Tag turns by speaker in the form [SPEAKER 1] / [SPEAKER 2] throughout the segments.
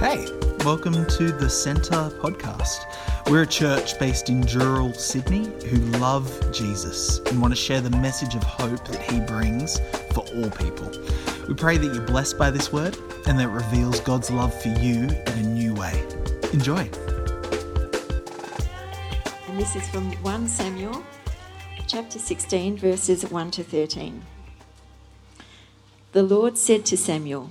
[SPEAKER 1] Hey, welcome to the Centre podcast. We're a church based in Dural, Sydney, who love Jesus and want to share the message of hope that he brings for all people. We pray that you're blessed by this word and that it reveals God's love for you in a new way. Enjoy.
[SPEAKER 2] And this is from 1 Samuel chapter 16, verses 1 to 13. The Lord said to Samuel,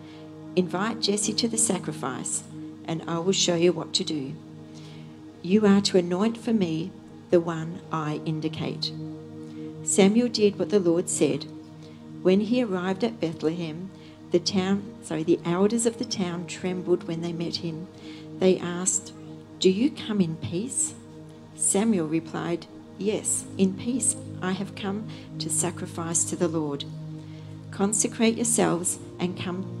[SPEAKER 2] Invite Jesse to the sacrifice, and I will show you what to do. You are to anoint for me the one I indicate. Samuel did what the Lord said. When he arrived at Bethlehem, the town, sorry, the elders of the town trembled when they met him. They asked, Do you come in peace? Samuel replied, Yes, in peace I have come to sacrifice to the Lord. Consecrate yourselves and come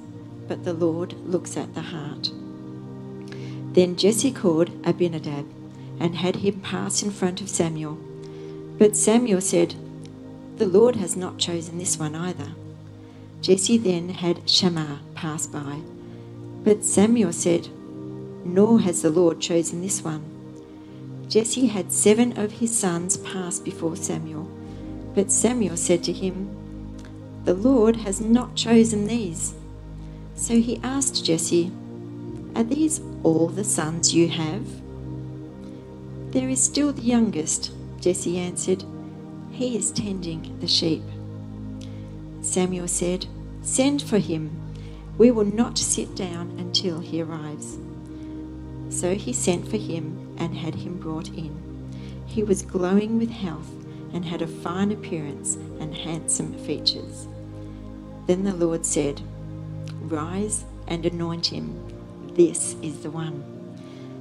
[SPEAKER 2] but the Lord looks at the heart. Then Jesse called Abinadab and had him pass in front of Samuel. But Samuel said, The Lord has not chosen this one either. Jesse then had Shammah pass by. But Samuel said, Nor has the Lord chosen this one. Jesse had seven of his sons pass before Samuel. But Samuel said to him, The Lord has not chosen these. So he asked Jesse, Are these all the sons you have? There is still the youngest, Jesse answered. He is tending the sheep. Samuel said, Send for him. We will not sit down until he arrives. So he sent for him and had him brought in. He was glowing with health and had a fine appearance and handsome features. Then the Lord said, Rise and anoint him. This is the one.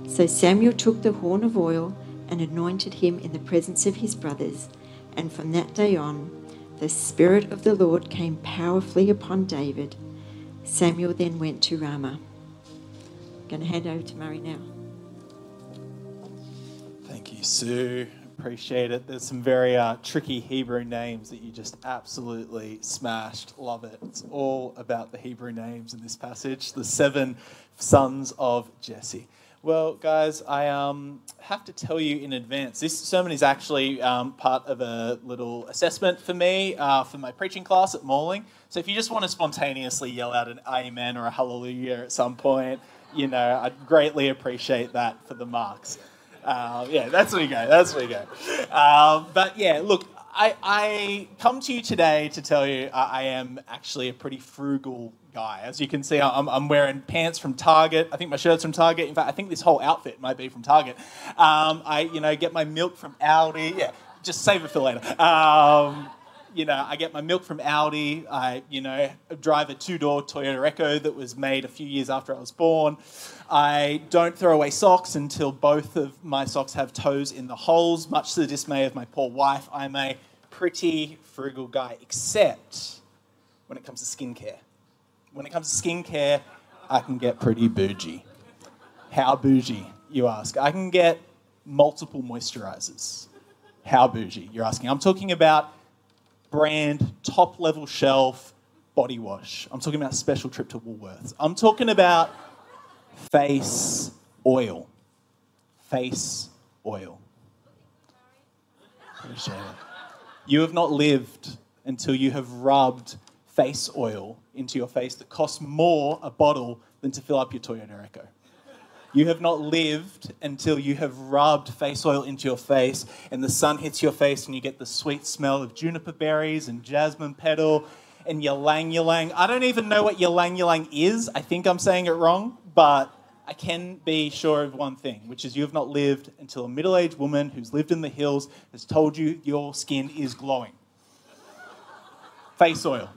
[SPEAKER 2] So Samuel took the horn of oil and anointed him in the presence of his brothers. And from that day on, the Spirit of the Lord came powerfully upon David. Samuel then went to Ramah. I'm going to hand over to Murray now.
[SPEAKER 1] Thank you, Sue. Appreciate it. There's some very uh, tricky Hebrew names that you just absolutely smashed. Love it. It's all about the Hebrew names in this passage. The seven sons of Jesse. Well, guys, I um, have to tell you in advance. This sermon is actually um, part of a little assessment for me uh, for my preaching class at Morling. So if you just want to spontaneously yell out an amen or a hallelujah at some point, you know, I'd greatly appreciate that for the marks. Uh, yeah, that's where we go. That's where we go. Uh, but yeah, look, I, I, come to you today to tell you I, I am actually a pretty frugal guy. As you can see, I'm, I'm, wearing pants from Target. I think my shirt's from Target. In fact, I think this whole outfit might be from Target. Um, I, you know, get my milk from Aldi. Yeah, just save it for later. Um, you know, I get my milk from Aldi. I, you know, drive a two-door Toyota Echo that was made a few years after I was born. I don't throw away socks until both of my socks have toes in the holes, much to the dismay of my poor wife. I'm a pretty frugal guy, except when it comes to skincare. When it comes to skincare, I can get pretty bougie. How bougie, you ask? I can get multiple moisturizers. How bougie, you're asking? I'm talking about brand, top level shelf body wash. I'm talking about special trip to Woolworths. I'm talking about face oil. Face oil. You have not lived until you have rubbed face oil into your face that costs more a bottle than to fill up your Toyota Echo. You have not lived until you have rubbed face oil into your face and the sun hits your face and you get the sweet smell of juniper berries and jasmine petal and ylang ylang. I don't even know what ylang ylang is. I think I'm saying it wrong, but I can be sure of one thing, which is you have not lived until a middle aged woman who's lived in the hills has told you your skin is glowing. Face oil.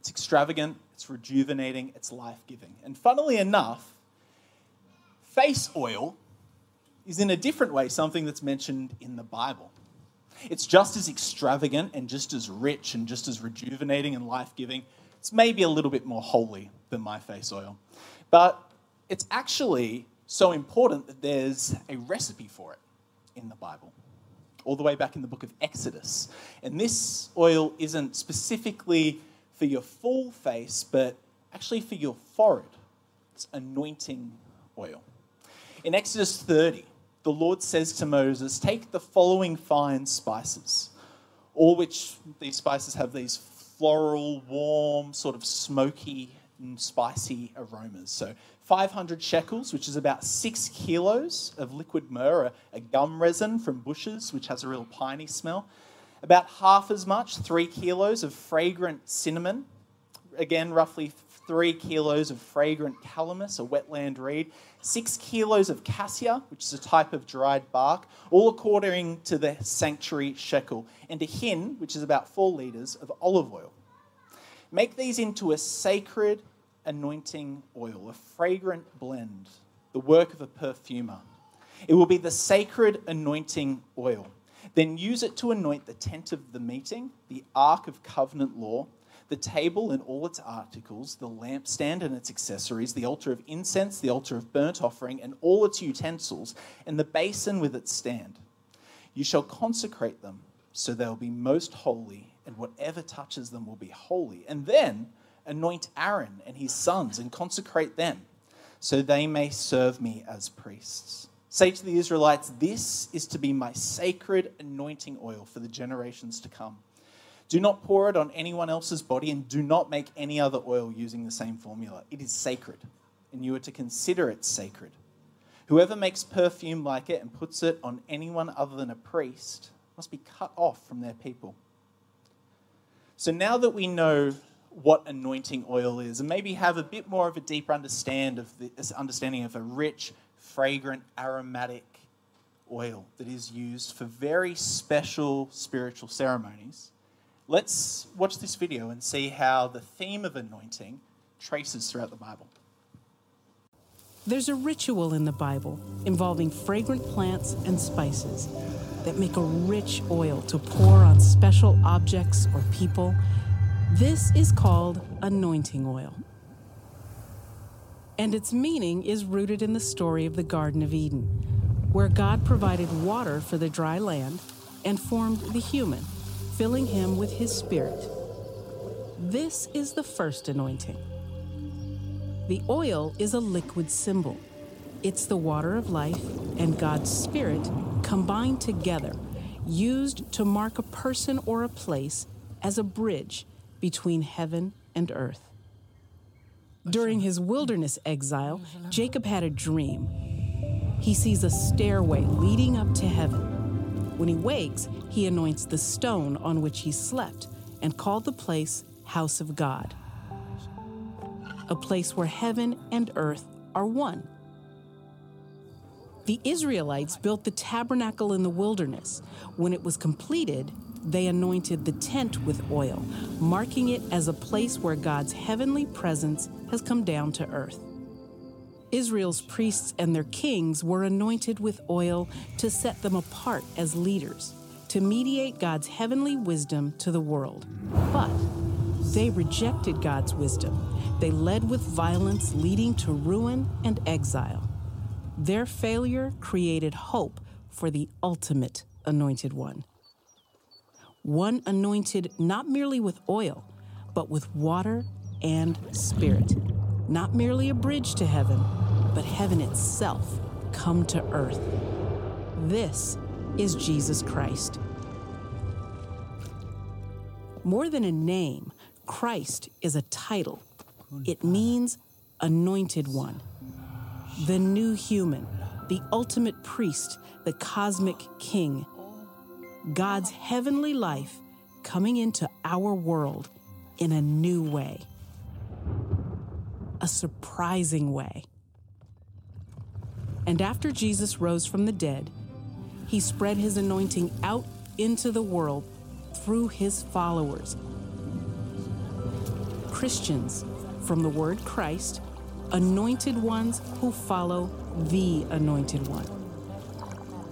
[SPEAKER 1] It's extravagant, it's rejuvenating, it's life giving. And funnily enough, face oil is in a different way something that's mentioned in the Bible. It's just as extravagant and just as rich and just as rejuvenating and life giving. It's maybe a little bit more holy than my face oil. But it's actually so important that there's a recipe for it in the Bible, all the way back in the book of Exodus. And this oil isn't specifically for your full face, but actually for your forehead. It's anointing oil. In Exodus 30, the Lord says to Moses, Take the following fine spices, all which these spices have these floral, warm, sort of smoky and spicy aromas. So 500 shekels, which is about six kilos of liquid myrrh, a gum resin from bushes, which has a real piney smell. About half as much, three kilos of fragrant cinnamon. Again, roughly three kilos of fragrant calamus, a wetland reed. Six kilos of cassia, which is a type of dried bark, all according to the sanctuary shekel. And a hin, which is about four litres of olive oil. Make these into a sacred anointing oil, a fragrant blend, the work of a perfumer. It will be the sacred anointing oil. Then use it to anoint the tent of the meeting, the ark of covenant law, the table and all its articles, the lampstand and its accessories, the altar of incense, the altar of burnt offering, and all its utensils, and the basin with its stand. You shall consecrate them so they'll be most holy, and whatever touches them will be holy. And then anoint Aaron and his sons and consecrate them so they may serve me as priests. Say to the Israelites, This is to be my sacred anointing oil for the generations to come. Do not pour it on anyone else's body, and do not make any other oil using the same formula. It is sacred, and you are to consider it sacred. Whoever makes perfume like it and puts it on anyone other than a priest must be cut off from their people. So now that we know what anointing oil is and maybe have a bit more of a deeper understand of this understanding of a rich, fragrant, aromatic oil that is used for very special spiritual ceremonies. Let's watch this video and see how the theme of anointing traces throughout the Bible.
[SPEAKER 3] There's a ritual in the Bible involving fragrant plants and spices that make a rich oil to pour on special objects or people this is called anointing oil. And its meaning is rooted in the story of the Garden of Eden, where God provided water for the dry land and formed the human, filling him with his spirit. This is the first anointing. The oil is a liquid symbol. It's the water of life and God's Spirit combined together, used to mark a person or a place as a bridge between heaven and earth. During his wilderness exile, Jacob had a dream. He sees a stairway leading up to heaven. When he wakes, he anoints the stone on which he slept and called the place House of God, a place where heaven and earth are one. The Israelites built the tabernacle in the wilderness. When it was completed, they anointed the tent with oil, marking it as a place where God's heavenly presence has come down to earth. Israel's priests and their kings were anointed with oil to set them apart as leaders, to mediate God's heavenly wisdom to the world. But they rejected God's wisdom. They led with violence, leading to ruin and exile. Their failure created hope for the ultimate anointed one one anointed not merely with oil, but with water and spirit. Not merely a bridge to heaven, but heaven itself come to earth. This is Jesus Christ. More than a name, Christ is a title. It means anointed one, the new human, the ultimate priest, the cosmic king. God's heavenly life coming into our world in a new way, a surprising way. And after Jesus rose from the dead, he spread his anointing out into the world through his followers. Christians, from the word Christ, anointed ones who follow the anointed one.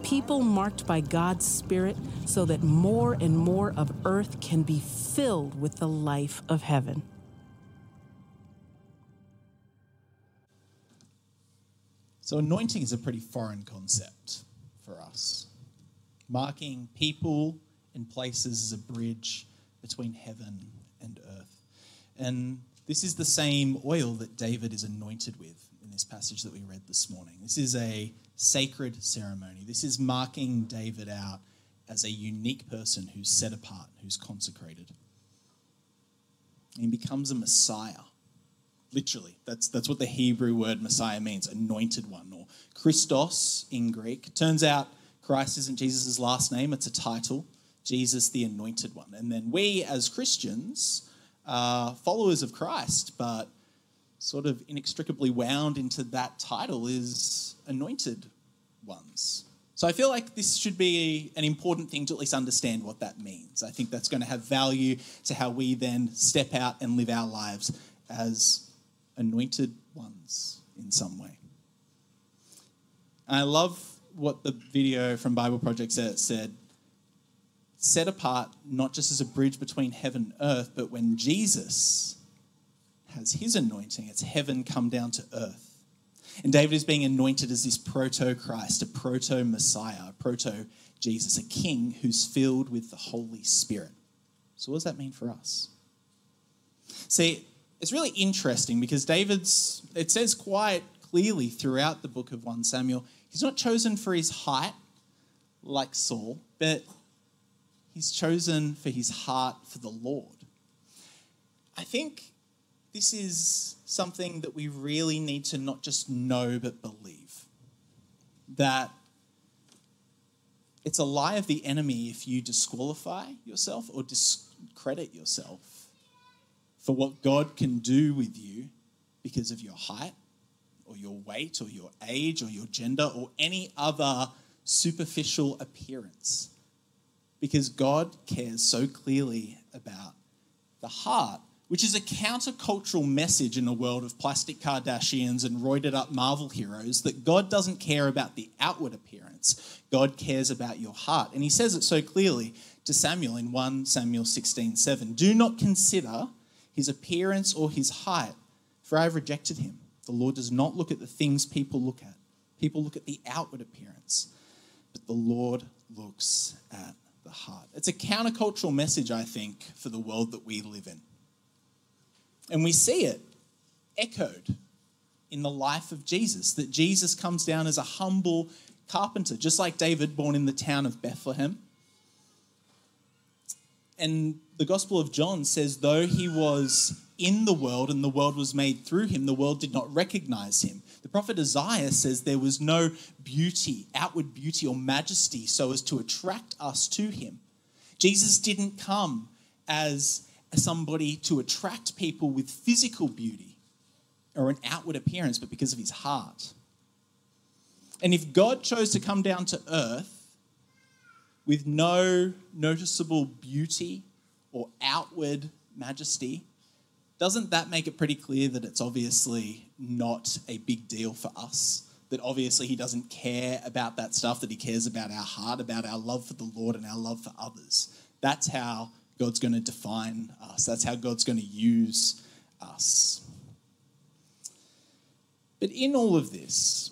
[SPEAKER 3] People marked by God's Spirit so that more and more of earth can be filled with the life of heaven.
[SPEAKER 1] So, anointing is a pretty foreign concept for us. Marking people and places as a bridge between heaven and earth. And this is the same oil that David is anointed with in this passage that we read this morning. This is a sacred ceremony. This is marking David out as a unique person who's set apart, who's consecrated. He becomes a Messiah. Literally, that's, that's what the Hebrew word Messiah means anointed one, or Christos in Greek. Turns out Christ isn't Jesus' last name, it's a title Jesus the anointed one. And then we as Christians are followers of Christ, but sort of inextricably wound into that title is anointed ones. So I feel like this should be an important thing to at least understand what that means. I think that's going to have value to how we then step out and live our lives as anointed ones in some way. I love what the video from Bible Project said set apart not just as a bridge between heaven and earth, but when Jesus has his anointing, it's heaven come down to earth. And David is being anointed as this proto Christ, a proto Messiah, a proto Jesus, a king who's filled with the Holy Spirit. So, what does that mean for us? See, it's really interesting because David's, it says quite clearly throughout the book of 1 Samuel, he's not chosen for his height like Saul, but he's chosen for his heart for the Lord. I think this is something that we really need to not just know but believe. That it's a lie of the enemy if you disqualify yourself or discredit yourself for what God can do with you because of your height or your weight or your age or your gender or any other superficial appearance because God cares so clearly about the heart, which is a countercultural message in a world of plastic Kardashians and roided up Marvel heroes that God doesn't care about the outward appearance. God cares about your heart. And he says it so clearly to Samuel in 1 Samuel 16 7. Do not consider his appearance or his height, for I have rejected him. The Lord does not look at the things people look at. People look at the outward appearance, but the Lord looks at the heart. It's a countercultural message, I think, for the world that we live in. And we see it echoed in the life of Jesus, that Jesus comes down as a humble carpenter, just like David, born in the town of Bethlehem. And the Gospel of John says, though he was in the world and the world was made through him, the world did not recognize him. The prophet Isaiah says there was no beauty, outward beauty or majesty, so as to attract us to him. Jesus didn't come as somebody to attract people with physical beauty or an outward appearance, but because of his heart. And if God chose to come down to earth with no noticeable beauty or outward majesty, doesn't that make it pretty clear that it's obviously not a big deal for us? That obviously he doesn't care about that stuff, that he cares about our heart, about our love for the Lord and our love for others. That's how God's going to define us, that's how God's going to use us. But in all of this,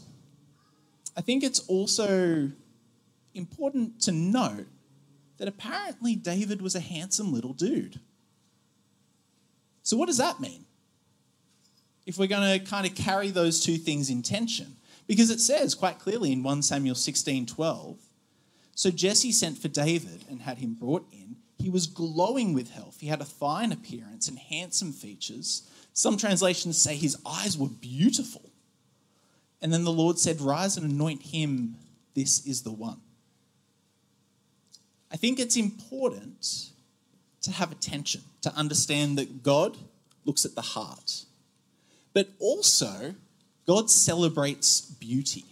[SPEAKER 1] I think it's also important to note that apparently David was a handsome little dude. So, what does that mean? If we're going to kind of carry those two things in tension, because it says quite clearly in 1 Samuel 16 12, so Jesse sent for David and had him brought in. He was glowing with health. He had a fine appearance and handsome features. Some translations say his eyes were beautiful. And then the Lord said, Rise and anoint him. This is the one. I think it's important to have attention, to understand that God looks at the heart. But also, God celebrates beauty.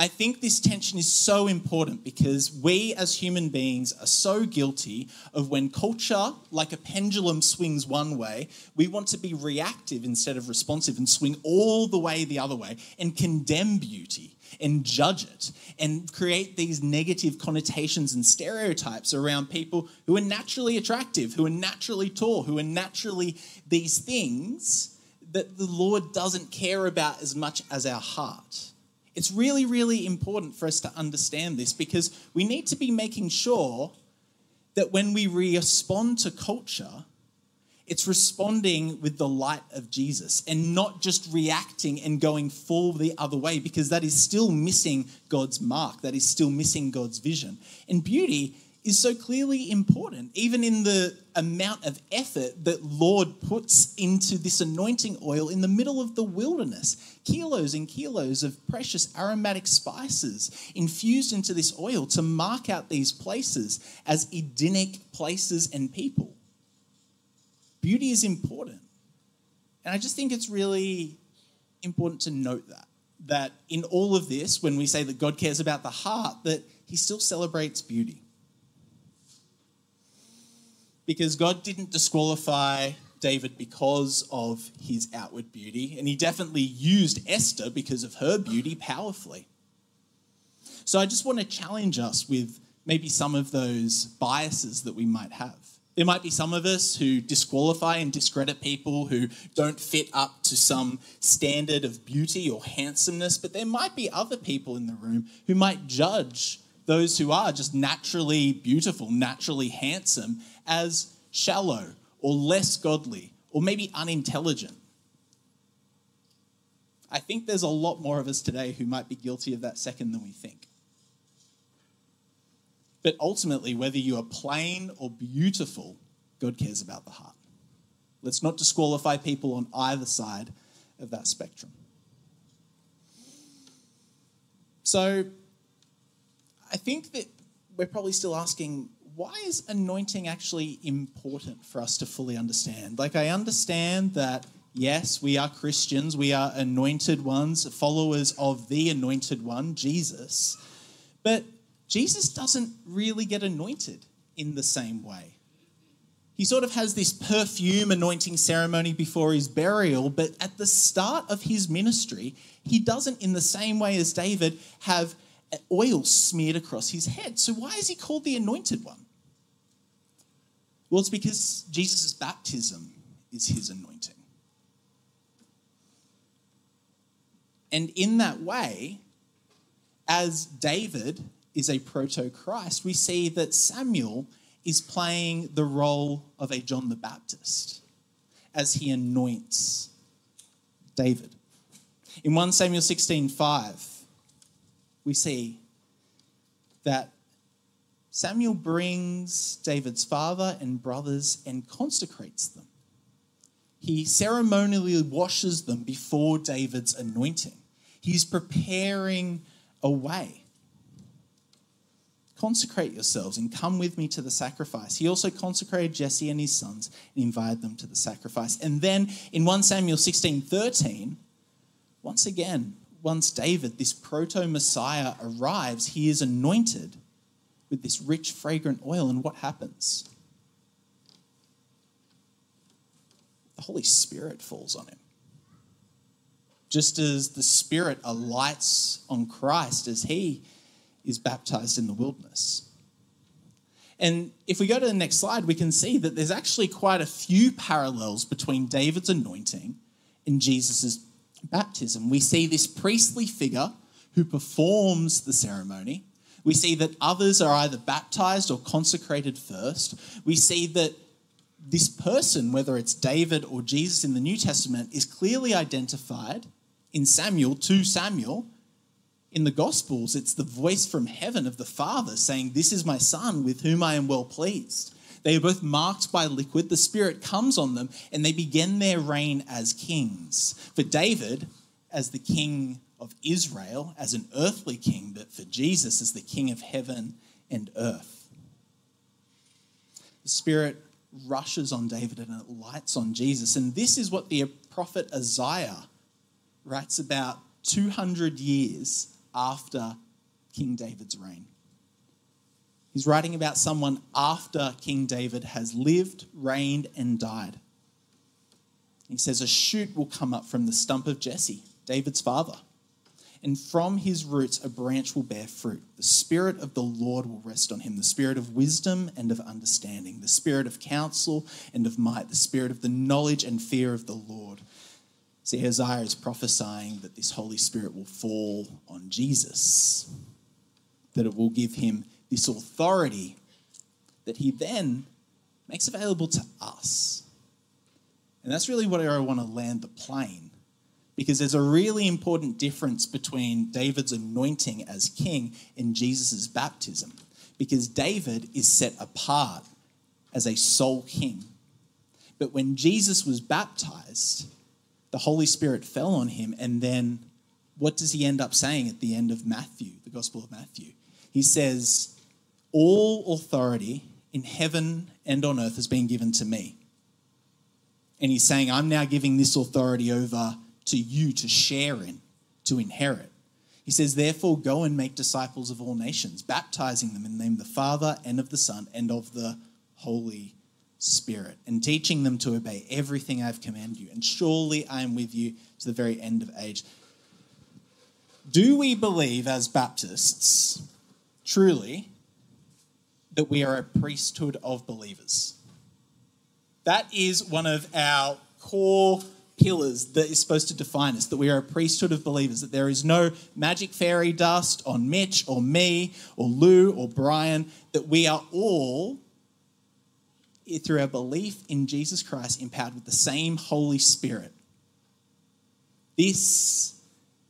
[SPEAKER 1] I think this tension is so important because we as human beings are so guilty of when culture, like a pendulum, swings one way, we want to be reactive instead of responsive and swing all the way the other way and condemn beauty and judge it and create these negative connotations and stereotypes around people who are naturally attractive, who are naturally tall, who are naturally these things that the Lord doesn't care about as much as our heart. It's really, really important for us to understand this because we need to be making sure that when we respond to culture, it's responding with the light of Jesus and not just reacting and going full the other way because that is still missing God's mark. That is still missing God's vision. And beauty is so clearly important, even in the amount of effort that Lord puts into this anointing oil in the middle of the wilderness. Kilos and kilos of precious aromatic spices infused into this oil to mark out these places as Edenic places and people. Beauty is important. And I just think it's really important to note that. That in all of this, when we say that God cares about the heart, that He still celebrates beauty because God didn't disqualify David because of his outward beauty, and he definitely used Esther because of her beauty powerfully. So I just want to challenge us with maybe some of those biases that we might have. There might be some of us who disqualify and discredit people who don't fit up to some standard of beauty or handsomeness, but there might be other people in the room who might judge those who are just naturally beautiful, naturally handsome, as shallow or less godly or maybe unintelligent. I think there's a lot more of us today who might be guilty of that second than we think. But ultimately, whether you are plain or beautiful, God cares about the heart. Let's not disqualify people on either side of that spectrum. So, I think that we're probably still asking why is anointing actually important for us to fully understand? Like, I understand that, yes, we are Christians, we are anointed ones, followers of the anointed one, Jesus, but Jesus doesn't really get anointed in the same way. He sort of has this perfume anointing ceremony before his burial, but at the start of his ministry, he doesn't, in the same way as David, have oil smeared across his head. So, why is he called the anointed one? Well, it's because Jesus' baptism is his anointing. And in that way, as David is a proto Christ, we see that Samuel is playing the role of a John the Baptist as he anoints David. In 1 Samuel 16 5, we see that Samuel brings David's father and brothers and consecrates them. He ceremonially washes them before David's anointing. He's preparing a way. Consecrate yourselves and come with me to the sacrifice. He also consecrated Jesse and his sons and invited them to the sacrifice. And then in 1 Samuel 16 13, once again, once David, this proto Messiah, arrives, he is anointed with this rich, fragrant oil. And what happens? The Holy Spirit falls on him. Just as the Spirit alights on Christ as he is baptized in the wilderness. And if we go to the next slide, we can see that there's actually quite a few parallels between David's anointing and Jesus' baptism. We see this priestly figure who performs the ceremony, we see that others are either baptized or consecrated first. We see that this person, whether it's David or Jesus in the New Testament, is clearly identified in Samuel to Samuel In the Gospels, it's the voice from heaven of the Father saying, This is my Son with whom I am well pleased. They are both marked by liquid. The Spirit comes on them and they begin their reign as kings. For David, as the king of Israel, as an earthly king, but for Jesus, as the king of heaven and earth. The Spirit rushes on David and it lights on Jesus. And this is what the prophet Isaiah writes about 200 years after King David's reign. He's writing about someone after King David has lived, reigned, and died. He says, A shoot will come up from the stump of Jesse, David's father and from his roots a branch will bear fruit. The Spirit of the Lord will rest on him the Spirit of wisdom and of understanding, the Spirit of counsel and of might, the Spirit of the knowledge and fear of the Lord. See, Isaiah is prophesying that this Holy Spirit will fall on Jesus, that it will give him this authority that he then makes available to us. And that's really what I want to land the plane because there's a really important difference between David's anointing as king and Jesus' baptism. Because David is set apart as a sole king. But when Jesus was baptized, the Holy Spirit fell on him, and then what does he end up saying at the end of Matthew, the Gospel of Matthew? He says, All authority in heaven and on earth has been given to me. And he's saying, I'm now giving this authority over to you to share in, to inherit. He says, Therefore, go and make disciples of all nations, baptizing them in the name of the Father and of the Son and of the Holy Spirit, and teaching them to obey everything I've commanded you. And surely I am with you to the very end of age. Do we believe as Baptists, truly, that we are a priesthood of believers? That is one of our core pillars that is supposed to define us that we are a priesthood of believers, that there is no magic fairy dust on Mitch or me or Lou or Brian, that we are all, through our belief in Jesus Christ, empowered with the same Holy Spirit. This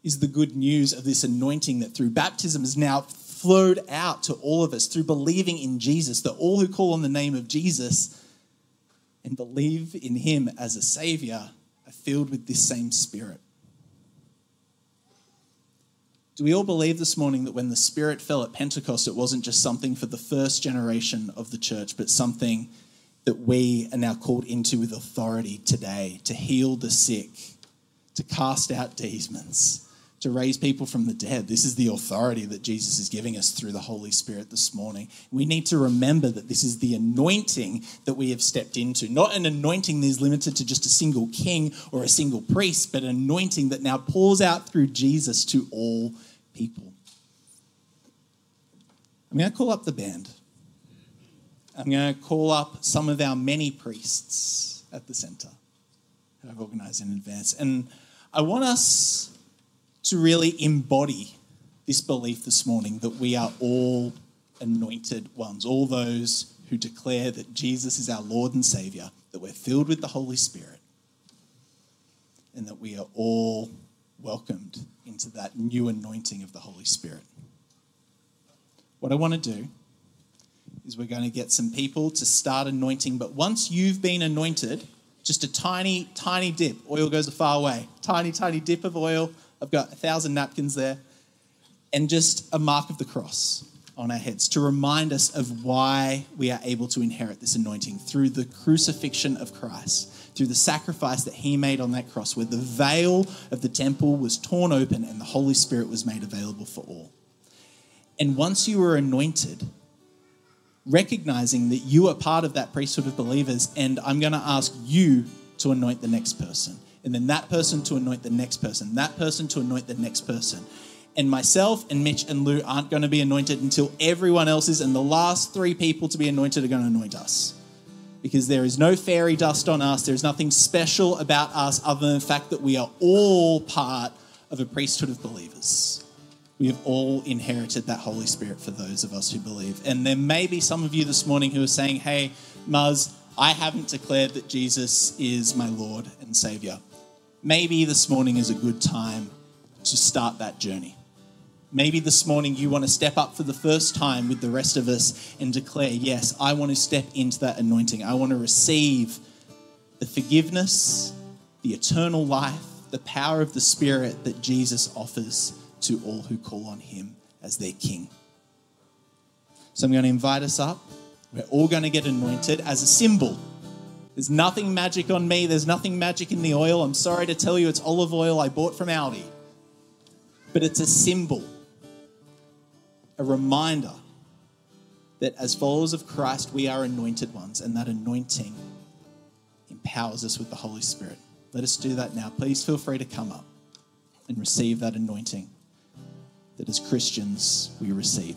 [SPEAKER 1] is the good news of this anointing that through baptism is now flowed out to all of us through believing in Jesus, that all who call on the name of Jesus and believe in him as a savior are filled with this same Spirit. Do we all believe this morning that when the Spirit fell at Pentecost, it wasn't just something for the first generation of the church, but something that we are now called into with authority today to heal the sick, to cast out demons, to raise people from the dead. This is the authority that Jesus is giving us through the Holy Spirit this morning. We need to remember that this is the anointing that we have stepped into, not an anointing that is limited to just a single king or a single priest, but an anointing that now pours out through Jesus to all people. I'm going to call up the band. I'm going to call up some of our many priests at the center who I've organized in advance. And I want us to really embody this belief this morning that we are all anointed ones, all those who declare that Jesus is our Lord and Savior, that we're filled with the Holy Spirit, and that we are all welcomed into that new anointing of the Holy Spirit. What I want to do is we're going to get some people to start anointing, but once you've been anointed, just a tiny, tiny dip, oil goes a far way, tiny, tiny dip of oil. I've got a thousand napkins there, and just a mark of the cross on our heads to remind us of why we are able to inherit this anointing through the crucifixion of Christ, through the sacrifice that he made on that cross, where the veil of the temple was torn open and the Holy Spirit was made available for all. And once you were anointed, recognizing that you are part of that priesthood of believers, and I'm going to ask you to anoint the next person and then that person to anoint the next person, that person to anoint the next person. And myself and Mitch and Lou aren't going to be anointed until everyone else is, and the last three people to be anointed are going to anoint us. Because there is no fairy dust on us, there's nothing special about us other than the fact that we are all part of a priesthood of believers. We have all inherited that Holy Spirit for those of us who believe. And there may be some of you this morning who are saying, hey, Muzz, I haven't declared that Jesus is my Lord and Savior maybe this morning is a good time to start that journey. Maybe this morning you want to step up for the first time with the rest of us and declare, Yes, I want to step into that anointing. I want to receive the forgiveness, the eternal life, the power of the Spirit that Jesus offers to all who call on Him as their King. So I'm going to invite us up. We're all going to get anointed as a symbol. There's nothing magic on me, there's nothing magic in the oil. I'm sorry to tell you, it's olive oil I bought from Aldi. But it's a symbol, a reminder that as followers of Christ, we are anointed ones, and that anointing empowers us with the Holy Spirit. Let us do that now. Please feel free to come up and receive that anointing that as Christians we receive.